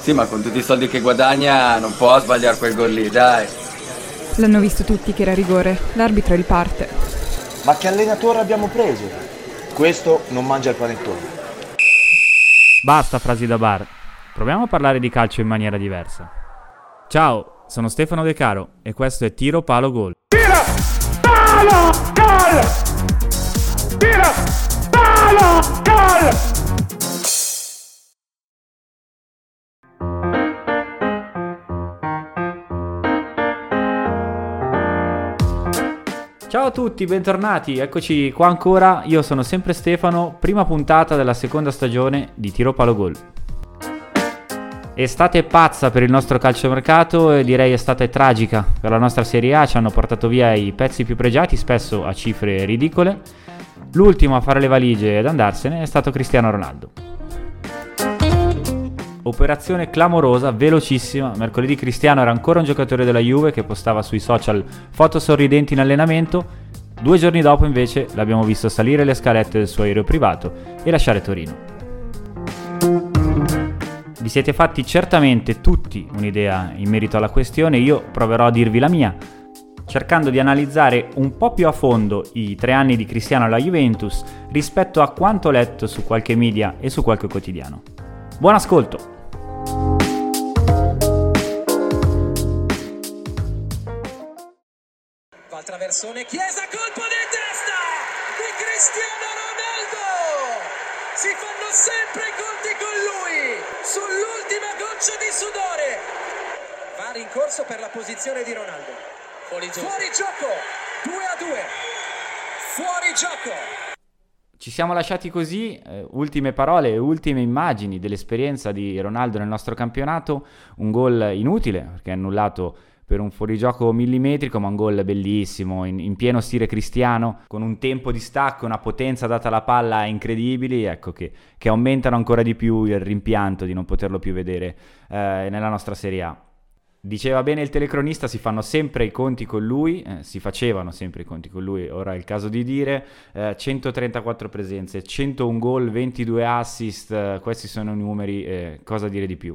Sì, ma con tutti i soldi che guadagna non può sbagliare quel gol lì, dai. L'hanno visto tutti che era rigore. L'arbitro riparte. Ma che allenatore abbiamo preso? Questo non mangia il panettone. Basta frasi da bar. Proviamo a parlare di calcio in maniera diversa. Ciao, sono Stefano De Caro e questo è Tiro Palo Gol. Tira! Palo! Gol! Tira! Palo! Gol! Ciao a tutti, bentornati, eccoci qua ancora, io sono sempre Stefano, prima puntata della seconda stagione di Tiro Palo Gol. Estate pazza per il nostro calciomercato e direi estate tragica per la nostra Serie A, ci hanno portato via i pezzi più pregiati, spesso a cifre ridicole. L'ultimo a fare le valigie ed andarsene è stato Cristiano Ronaldo. Operazione clamorosa, velocissima. Mercoledì Cristiano era ancora un giocatore della Juve che postava sui social foto sorridenti in allenamento. Due giorni dopo invece l'abbiamo visto salire le scalette del suo aereo privato e lasciare Torino. Vi siete fatti certamente tutti un'idea in merito alla questione, io proverò a dirvi la mia, cercando di analizzare un po' più a fondo i tre anni di Cristiano alla Juventus rispetto a quanto letto su qualche media e su qualche quotidiano. Buon ascolto! Traversone, Chiesa, colpo di testa di Cristiano Ronaldo! Si fanno sempre i conti con lui, sull'ultima goccia di sudore. Va rincorso per la posizione di Ronaldo. Fuori gioco. Fuori gioco, 2 a 2. Fuori gioco. Ci siamo lasciati così, eh, ultime parole e ultime immagini dell'esperienza di Ronaldo nel nostro campionato, un gol inutile perché è annullato per un fuorigioco millimetrico, ma un gol bellissimo, in, in, pieno stile cristiano, con un tempo di stacco, una potenza data alla palla incredibili, ecco che, che aumentano ancora di più il rimpianto di non poterlo più vedere eh, nella nostra Serie A. Diceva bene il telecronista, si fanno sempre i conti con lui, eh, si facevano sempre i conti con lui, ora è il caso di dire, eh, 134 presenze, 101 gol, 22 assist, eh, questi sono i numeri, eh, cosa dire di più.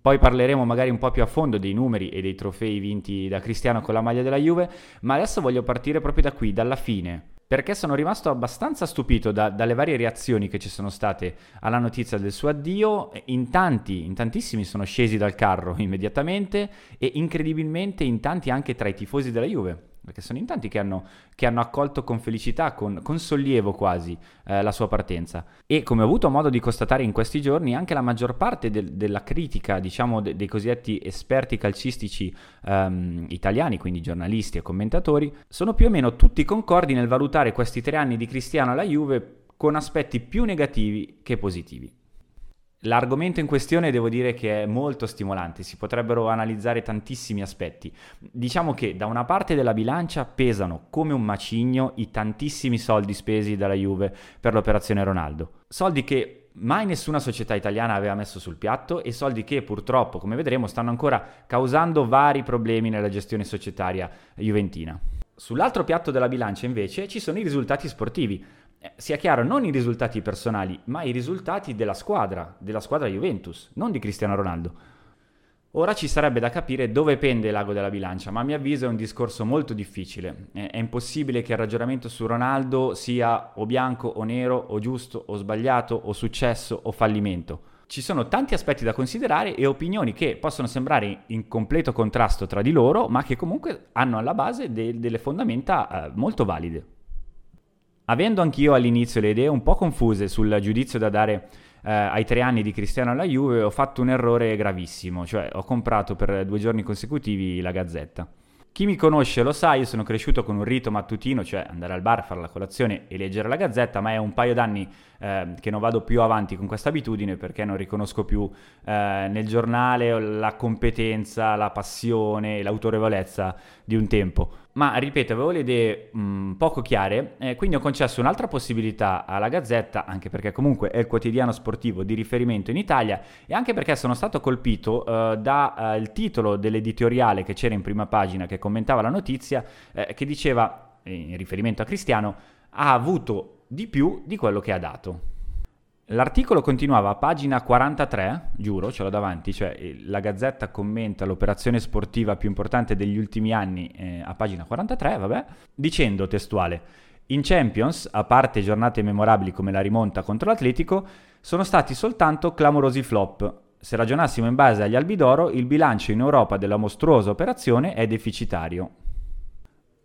Poi parleremo magari un po' più a fondo dei numeri e dei trofei vinti da Cristiano con la maglia della Juve, ma adesso voglio partire proprio da qui, dalla fine, perché sono rimasto abbastanza stupito da, dalle varie reazioni che ci sono state alla notizia del suo addio. In tanti, in tantissimi sono scesi dal carro immediatamente e incredibilmente in tanti anche tra i tifosi della Juve perché sono in tanti che hanno, che hanno accolto con felicità, con, con sollievo quasi, eh, la sua partenza. E come ho avuto modo di constatare in questi giorni, anche la maggior parte del, della critica, diciamo, de, dei cosiddetti esperti calcistici ehm, italiani, quindi giornalisti e commentatori, sono più o meno tutti concordi nel valutare questi tre anni di Cristiano alla Juve con aspetti più negativi che positivi. L'argomento in questione devo dire che è molto stimolante, si potrebbero analizzare tantissimi aspetti. Diciamo che da una parte della bilancia pesano come un macigno i tantissimi soldi spesi dalla Juve per l'operazione Ronaldo. Soldi che mai nessuna società italiana aveva messo sul piatto e soldi che purtroppo, come vedremo, stanno ancora causando vari problemi nella gestione societaria juventina. Sull'altro piatto della bilancia invece ci sono i risultati sportivi. Eh, sia chiaro, non i risultati personali, ma i risultati della squadra, della squadra Juventus, non di Cristiano Ronaldo. Ora ci sarebbe da capire dove pende l'ago della bilancia, ma a mio avviso è un discorso molto difficile. È impossibile che il ragionamento su Ronaldo sia o bianco o nero, o giusto o sbagliato, o successo o fallimento. Ci sono tanti aspetti da considerare e opinioni che possono sembrare in completo contrasto tra di loro, ma che comunque hanno alla base de- delle fondamenta eh, molto valide. Avendo anch'io all'inizio le idee un po' confuse sul giudizio da dare eh, ai tre anni di Cristiano alla Juve, ho fatto un errore gravissimo, cioè ho comprato per due giorni consecutivi la Gazzetta. Chi mi conosce lo sa, io sono cresciuto con un rito mattutino, cioè andare al bar, fare la colazione e leggere la Gazzetta, ma è un paio d'anni eh, che non vado più avanti con questa abitudine perché non riconosco più eh, nel giornale la competenza, la passione, l'autorevolezza di un tempo. Ma ripeto, avevo le idee mh, mm, poco chiare, eh, quindi ho concesso un'altra possibilità alla Gazzetta, anche perché comunque è il quotidiano sportivo di riferimento in Italia e anche perché sono stato colpito eh, dal eh, titolo dell'editoriale che c'era in prima pagina che commentava la notizia, eh, che diceva, in riferimento a Cristiano, ha avuto di più di quello che ha dato. L'articolo continuava a pagina 43, giuro, ce l'ho davanti, cioè eh, la Gazzetta commenta l'operazione sportiva più importante degli ultimi anni eh, a pagina 43, vabbè, dicendo testuale, in Champions, a parte giornate memorabili come la rimonta contro l'Atletico, sono stati soltanto clamorosi flop. Se ragionassimo in base agli albidoro, il bilancio in Europa della mostruosa operazione è deficitario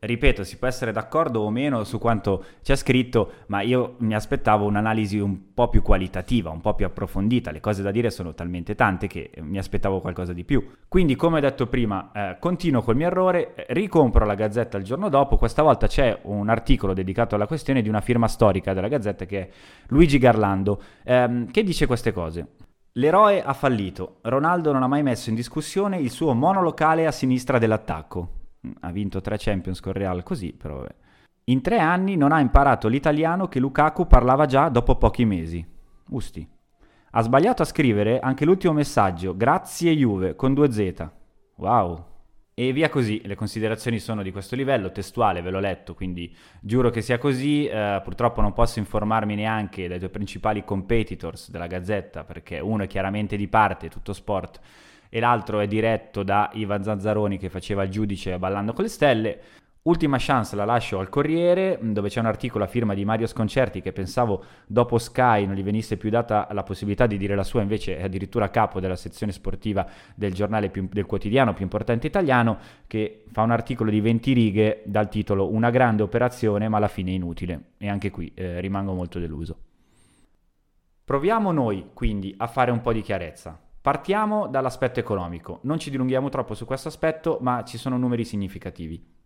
ripeto, si può essere d'accordo o meno su quanto c'è scritto, ma io mi aspettavo un'analisi un po' più qualitativa, un po' più approfondita. Le cose da dire sono talmente tante che mi aspettavo qualcosa di più. Quindi, come ho detto prima, eh, continuo col mio errore, ricompro la Gazzetta il giorno dopo. Questa volta c'è un articolo dedicato alla questione di una firma storica della Gazzetta che è Luigi Garlando, ehm, che dice queste cose. L'eroe ha fallito. Ronaldo non ha mai messo in discussione il suo monolocale a sinistra dell'attacco ha vinto tre Champions con Real così, però vabbè. In tre anni non ha imparato l'italiano che Lukaku parlava già dopo pochi mesi. Usti. Ha sbagliato a scrivere anche l'ultimo messaggio, grazie Juve, con due Z. Wow. E via così, le considerazioni sono di questo livello, testuale, ve l'ho letto, quindi giuro che sia così. Eh, purtroppo non posso informarmi neanche dai due principali competitors della Gazzetta, perché uno è chiaramente di parte, tutto sport, e l'altro è diretto da Ivan Zanzaroni che faceva il giudice ballando con le stelle. Ultima chance la lascio al Corriere, dove c'è un articolo a firma di Mario Sconcerti che pensavo dopo Sky non gli venisse più data la possibilità di dire la sua, invece è addirittura capo della sezione sportiva del giornale più, del quotidiano più importante italiano, che fa un articolo di 20 righe dal titolo Una grande operazione ma alla fine inutile. E anche qui eh, rimango molto deluso. Proviamo noi quindi a fare un po' di chiarezza. Partiamo dall'aspetto economico, non ci dilunghiamo troppo su questo aspetto, ma ci sono numeri significativi.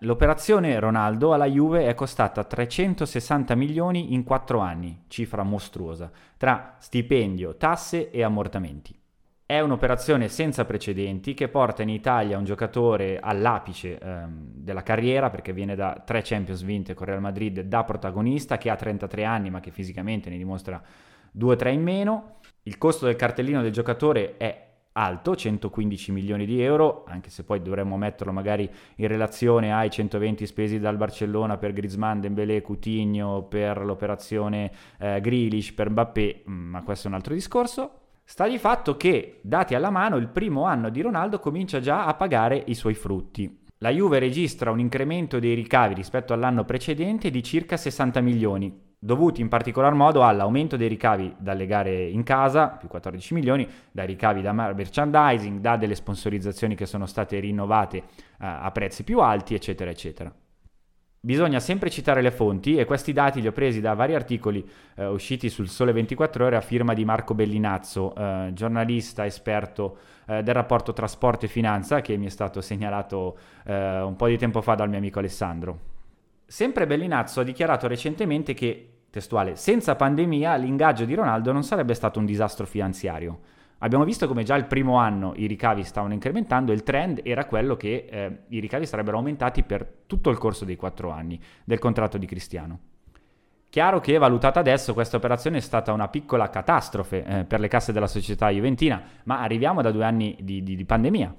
L'operazione Ronaldo alla Juve è costata 360 milioni in 4 anni, cifra mostruosa, tra stipendio, tasse e ammortamenti. È un'operazione senza precedenti che porta in Italia un giocatore all'apice ehm, della carriera perché viene da tre Champions vinte con Real Madrid da protagonista che ha 33 anni ma che fisicamente ne dimostra 2-3 in meno il costo del cartellino del giocatore è alto, 115 milioni di euro, anche se poi dovremmo metterlo magari in relazione ai 120 spesi dal Barcellona per Griezmann, Dembélé, Coutinho, per l'operazione eh, Grealish, per Mbappé, mm, ma questo è un altro discorso. Sta di fatto che, dati alla mano, il primo anno di Ronaldo comincia già a pagare i suoi frutti. La Juve registra un incremento dei ricavi rispetto all'anno precedente di circa 60 milioni, dovuti in particolar modo all'aumento dei ricavi dalle gare in casa, più 14 milioni, dai ricavi da merchandising, da delle sponsorizzazioni che sono state rinnovate uh, a prezzi più alti, eccetera, eccetera. Bisogna sempre citare le fonti e questi dati li ho presi da vari articoli eh, usciti sul Sole 24 ore a firma di Marco Bellinazzo, eh, giornalista esperto eh, del rapporto tra sport e finanza che mi è stato segnalato eh, un po' di tempo fa dal mio amico Alessandro. Sempre Bellinazzo ha dichiarato recentemente che, testuale, senza pandemia l'ingaggio di Ronaldo non sarebbe stato un disastro finanziario. Abbiamo visto come già il primo anno i ricavi stavano incrementando e il trend era quello che eh, i ricavi sarebbero aumentati per tutto il corso dei quattro anni del contratto di Cristiano. Chiaro che valutata adesso questa operazione è stata una piccola catastrofe eh, per le casse della società juventina, ma arriviamo da due anni di, di, di pandemia.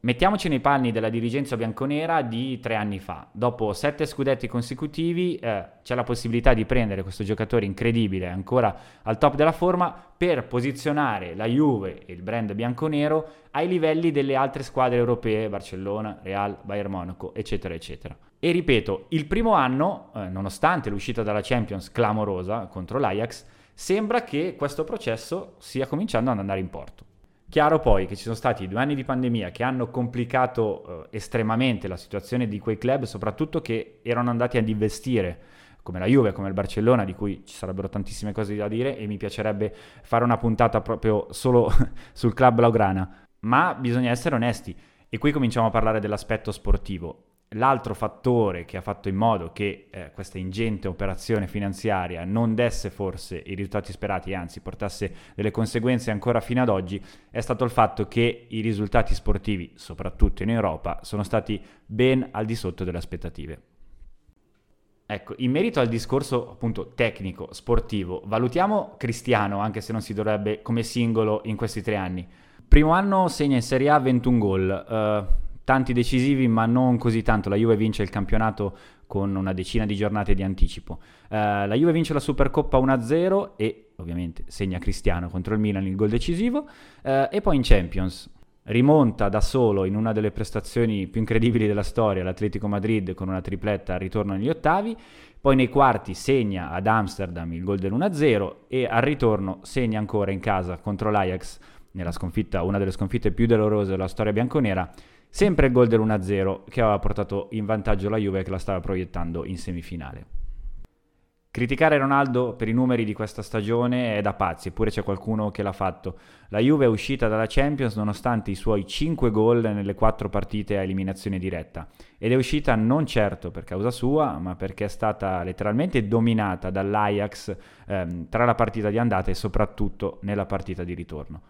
Mettiamoci nei panni della dirigenza bianconera di tre anni fa. Dopo sette scudetti consecutivi eh, c'è la possibilità di prendere questo giocatore incredibile, ancora al top della forma, per posizionare la Juve e il brand bianconero ai livelli delle altre squadre europee, Barcellona, Real, Bayern Monaco, eccetera, eccetera. E ripeto, il primo anno, eh, nonostante l'uscita dalla Champions clamorosa contro l'Ajax, sembra che questo processo stia cominciando ad andare in porto. Chiaro poi che ci sono stati due anni di pandemia che hanno complicato eh, estremamente la situazione di quei club, soprattutto che erano andati ad investire come la Juve, come il Barcellona, di cui ci sarebbero tantissime cose da dire e mi piacerebbe fare una puntata proprio solo sul club Blaugrana. Ma bisogna essere onesti e qui cominciamo a parlare dell'aspetto sportivo. L'altro fattore che ha fatto in modo che eh, questa ingente operazione finanziaria non desse forse i risultati sperati, anzi portasse delle conseguenze ancora fino ad oggi, è stato il fatto che i risultati sportivi, soprattutto in Europa, sono stati ben al di sotto delle aspettative. Ecco, in merito al discorso appunto tecnico, sportivo, valutiamo Cristiano, anche se non si dovrebbe come singolo in questi tre anni. Primo anno segna in Serie A 21 gol. Uh, tanti decisivi, ma non così tanto. La Juve vince il campionato con una decina di giornate di anticipo. Uh, la Juve vince la Supercoppa 1-0 e ovviamente segna Cristiano contro il Milan il gol decisivo, eh, e poi in Champions rimonta da solo in una delle prestazioni più incredibili della storia l'Atletico Madrid con una tripletta al ritorno negli ottavi, poi nei quarti segna ad Amsterdam il gol dell'1-0 e al ritorno segna ancora in casa contro l'Ajax nella sconfitta, una delle sconfitte più dolorose della storia bianconera, sempre il gol dell'1-0 che aveva portato in vantaggio la Juve che la stava proiettando in semifinale. Criticare Ronaldo per i numeri di questa stagione è da pazzi, eppure c'è qualcuno che l'ha fatto. La Juve è uscita dalla Champions nonostante i suoi 5 gol nelle 4 partite a eliminazione diretta ed è uscita non certo per causa sua, ma perché è stata letteralmente dominata dall'Ajax ehm, tra la partita di andata e soprattutto nella partita di ritorno.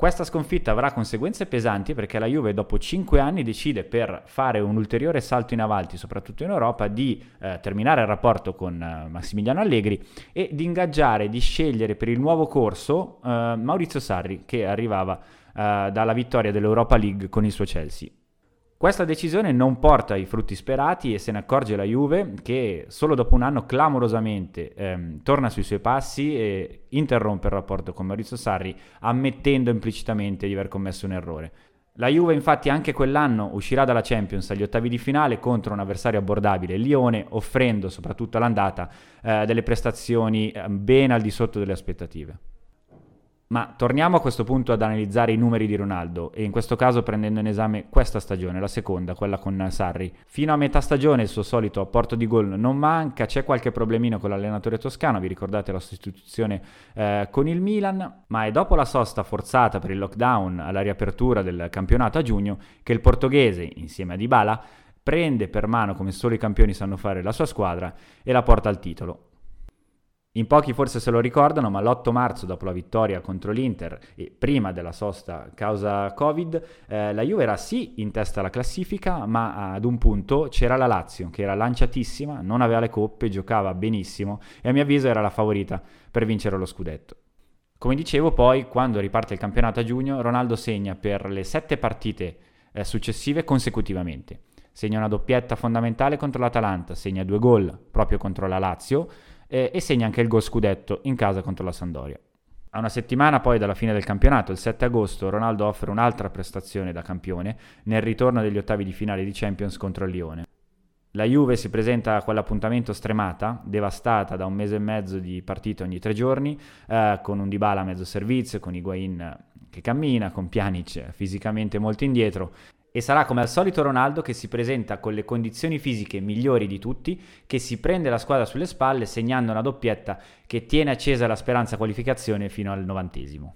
Questa sconfitta avrà conseguenze pesanti perché la Juve dopo 5 anni decide per fare un ulteriore salto in avanti, soprattutto in Europa, di eh, terminare il rapporto con eh, Massimiliano Allegri e di ingaggiare, di scegliere per il nuovo corso eh, Maurizio Sarri che arrivava eh, dalla vittoria dell'Europa League con il suo Chelsea. Questa decisione non porta i frutti sperati e se ne accorge la Juve che solo dopo un anno clamorosamente ehm, torna sui suoi passi e interrompe il rapporto con Maurizio Sarri ammettendo implicitamente di aver commesso un errore. La Juve infatti anche quell'anno uscirà dalla Champions agli ottavi di finale contro un avversario abbordabile, il Lione, offrendo soprattutto all'andata eh, delle prestazioni eh, ben al di sotto delle aspettative. Ma torniamo a questo punto ad analizzare i numeri di Ronaldo e in questo caso prendendo in esame questa stagione, la seconda, quella con Sarri. Fino a metà stagione il suo solito apporto di gol non manca, c'è qualche problemino con l'allenatore toscano, vi ricordate la sostituzione eh, con il Milan, ma è dopo la sosta forzata per il lockdown alla riapertura del campionato a giugno che il portoghese, insieme a Dybala, prende per mano come solo i campioni sanno fare la sua squadra e la porta al titolo. In pochi forse se lo ricordano, ma l'8 marzo, dopo la vittoria contro l'Inter e prima della sosta causa Covid, eh, la Juve era sì in testa alla classifica, ma ad un punto c'era la Lazio, che era lanciatissima, non aveva le coppe, giocava benissimo e a mio avviso era la favorita per vincere lo scudetto. Come dicevo, poi, quando riparte il campionato a giugno, Ronaldo segna per le sette partite eh, successive consecutivamente. Segna una doppietta fondamentale contro l'Atalanta, segna due gol proprio contro la Lazio eh, e segna anche il gol scudetto in casa contro la Sandoria. A una settimana poi dalla fine del campionato, il 7 agosto, Ronaldo offre un'altra prestazione da campione nel ritorno degli ottavi di finale di Champions contro il Lione. La Juve si presenta a quell'appuntamento stremata, devastata da un mese e mezzo di partite ogni tre giorni, eh, con un Dybala a mezzo servizio, con Higuain che cammina, con Pjanic fisicamente molto indietro e sarà come al solito Ronaldo che si presenta con le condizioni fisiche migliori di tutti, che si prende la squadra sulle spalle segnando una doppietta che tiene accesa la speranza qualificazione fino al novantesimo.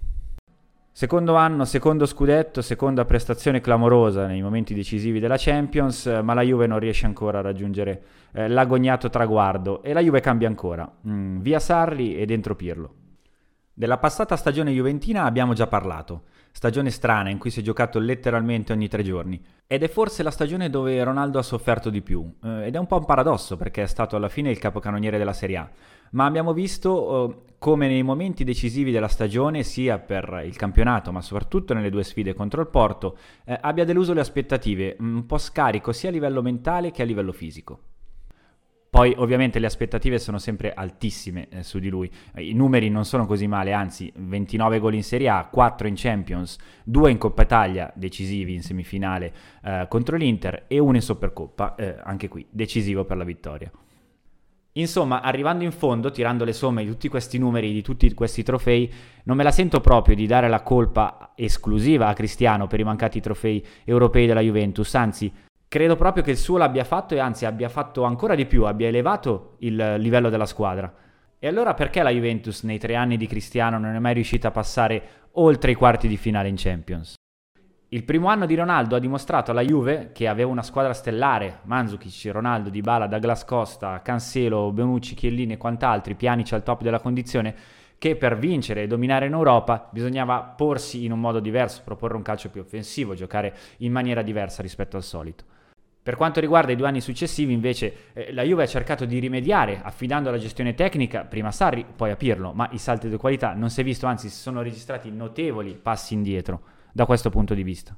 Secondo anno, secondo scudetto, seconda prestazione clamorosa nei momenti decisivi della Champions, ma la Juve non riesce ancora a raggiungere eh, l'agognato traguardo e la Juve cambia ancora. Mm, via Sarri e dentro Pirlo. Della passata stagione juventina abbiamo già parlato stagione strana in cui si è giocato letteralmente ogni tre giorni. Ed è forse la stagione dove Ronaldo ha sofferto di più. Eh, ed è un po' un paradosso perché è stato alla fine il capocannoniere della Serie A. Ma abbiamo visto eh, come nei momenti decisivi della stagione, sia per il campionato ma soprattutto nelle due sfide contro il Porto, eh, abbia deluso le aspettative, un po' scarico sia a livello mentale che a livello fisico. Poi ovviamente le aspettative sono sempre altissime eh, su di lui, i numeri non sono così male, anzi 29 gol in Serie A, 4 in Champions, 2 in Coppa Italia decisivi in semifinale eh, contro l'Inter e 1 in Supercoppa, eh, anche qui decisivo per la vittoria. Insomma, arrivando in fondo, tirando le somme di tutti questi numeri, di tutti questi trofei, non me la sento proprio di dare la colpa esclusiva a Cristiano per i mancati trofei europei della Juventus, anzi credo proprio che il suo l'abbia fatto e anzi abbia fatto ancora di più, abbia elevato il livello della squadra. E allora perché la Juventus nei tre anni di Cristiano non è mai riuscita a passare oltre i quarti di finale in Champions? Il primo anno di Ronaldo ha dimostrato alla Juve, che aveva una squadra stellare, Mandzukic, Ronaldo, Dybala, Douglas Costa, Cancelo, Bonucci, Chiellini e quant'altri, Pianici al top della condizione, che per vincere e dominare in Europa bisognava porsi in un modo diverso, proporre un calcio più offensivo, giocare in maniera diversa rispetto al solito. Per quanto riguarda i due anni successivi, invece, eh, la Juve ha cercato di rimediare affidando la gestione tecnica prima a Sarri, poi a Pirlo, ma i salti di qualità non si è visto, anzi si sono registrati notevoli passi indietro da questo punto di vista.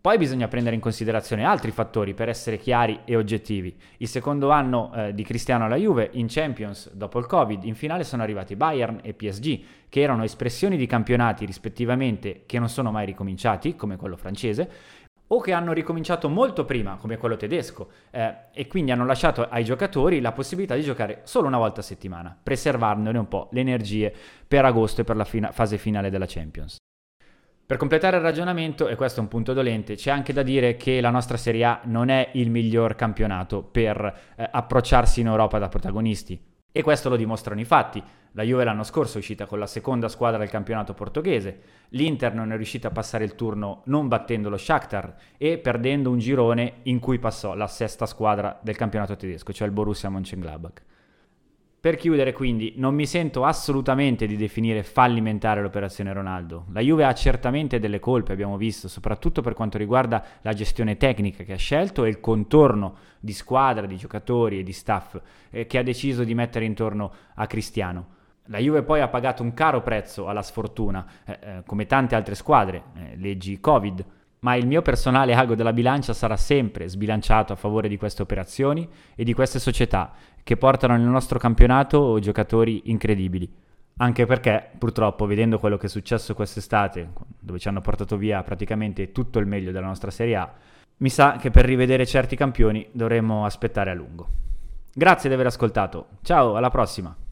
Poi bisogna prendere in considerazione altri fattori per essere chiari e oggettivi. Il secondo anno eh, di Cristiano alla Juve in Champions dopo il Covid, in finale sono arrivati Bayern e PSG, che erano espressioni di campionati rispettivamente che non sono mai ricominciati, come quello francese, o che hanno ricominciato molto prima, come quello tedesco, eh, e quindi hanno lasciato ai giocatori la possibilità di giocare solo una volta a settimana, preservandone un po' le energie per agosto e per la fina- fase finale della Champions. Per completare il ragionamento, e questo è un punto dolente, c'è anche da dire che la nostra Serie A non è il miglior campionato per eh, approcciarsi in Europa da protagonisti. E questo lo dimostrano i fatti. La Juve l'anno scorso è uscita con la seconda squadra del campionato portoghese, l'Inter non è riuscita a passare il turno non battendo lo Shakhtar e perdendo un girone in cui passò la sesta squadra del campionato tedesco, cioè il Borussia Mönchengladbach. Per chiudere quindi, non mi sento assolutamente di definire fallimentare l'operazione Ronaldo. La Juve ha certamente delle colpe, abbiamo visto, soprattutto per quanto riguarda la gestione tecnica che ha scelto e il contorno di squadra, di giocatori e di staff eh, che ha deciso di mettere intorno a Cristiano. La Juve poi ha pagato un caro prezzo alla sfortuna, eh, eh, come tante altre squadre, eh, leggi Covid, ma il mio personale ago della bilancia sarà sempre sbilanciato a favore di queste operazioni e di queste società che portano nel nostro campionato giocatori incredibili. Anche perché, purtroppo, vedendo quello che è successo quest'estate, dove ci hanno portato via praticamente tutto il meglio della nostra Serie A, mi sa che per rivedere certi campioni dovremmo aspettare a lungo. Grazie di aver ascoltato. Ciao, alla prossima!